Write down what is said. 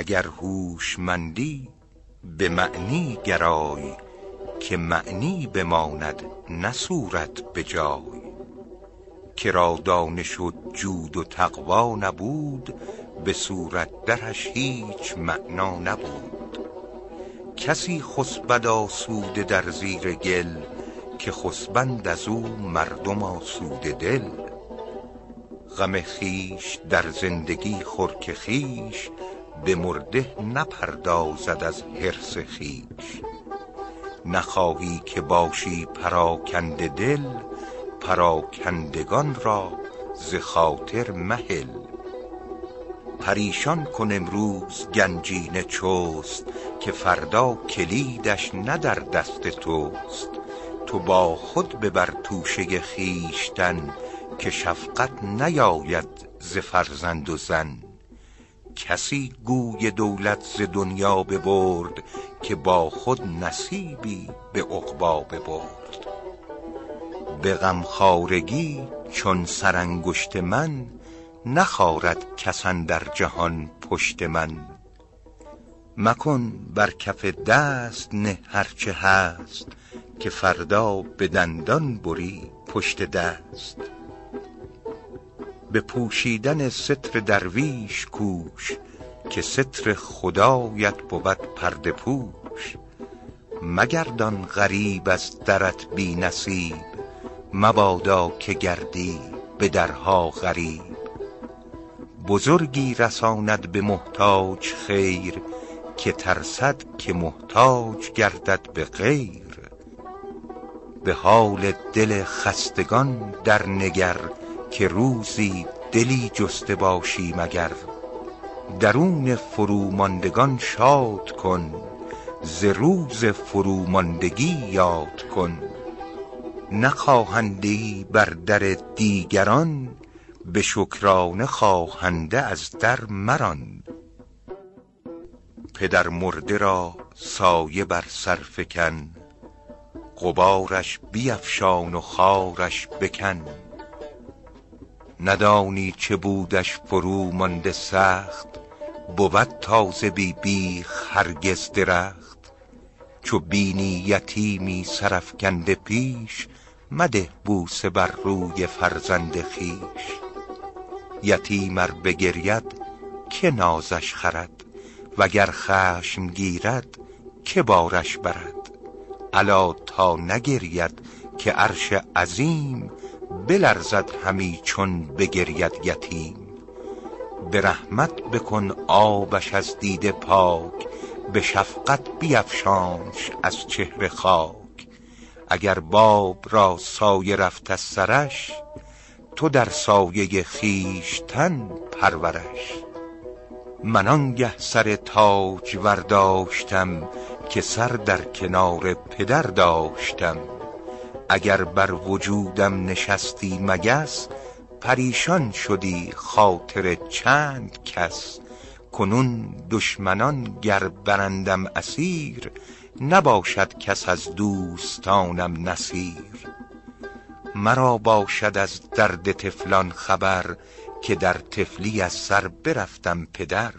اگر هوشمندی به معنی گرای که معنی بماند نه صورت به جای. که را دانش و جود و تقوا نبود به صورت درش هیچ معنا نبود. کسی خسبد آسوده در زیر گل که خسبند از او مردم آسوده دل. غم خویش در زندگی خور که خویش به مرده نپردازد از حرص خویش. نخواهی که باشی پراکنده دل پراکندگان را ز خاطر مهل. پریشان کن امروز گنجینه چست که فردا کلیدش نه در دست توست. تو با خود ببر توشه خویشتن که شفقت نیاید ز فرزند و زن. کسی گوی دولت ز دنیا ببرد که با خود نصیبی به عقبی ببرد. به غمخوارگی چون سرانگشت من نخارد کس اندر جهان پشت من. مکن بر کف دست نه هر چه هست که فردا به دندان بری پشت دست. به پوشیدن ستر درویش کوش که ستر خدایت بود پرده پوش. مگردان غریب از درت بی نصیب مبادا که گردی به درها غریب. بزرگی رساند به محتاج خیر که ترسد که محتاج گردد به غیر. به حال دل خستگان در نگر که روزی دلی جسته باشی مگر. درون فروماندگان شاد کن ز روز فروماندگی یاد کن. نه خواهنده ای بر در دیگران به شکرانه خواهنده از در مران. پدر مرده را سایه بر سر فکن غبارش بیفشان و خارش بکن. ندانی چه بودش فرومانده سخت بود تازه بی بیخ هرگز درخت. چو بینی یتیمی سر افکنده پیش مده بوسه بر روی فرزند خویش. یتیم ار بگرید که نازش خورد وگر خشم گیرد که بارش برد؟ الا تا نگرید که عرش عظیم بلرزد همی چون بگرید یتیم. به رحمت بکن آبش از دیده پاک به شفقت بیفشانش از چهر خاک. اگر باب را سایه رفت از سرش تو در سایه خویشتن پرورش. من آنگه سر تاج ورداشتم که سر در کنار پدر داشتم. اگر بر وجودم نشستی مگس پریشان شدی خاطر چند کس. کنون دشمنان گر برندم اسیر نباشد کس از دوستانم نصیر. مرا باشد از درد طفلان خبر که در طفلی از سر برفتم پدر.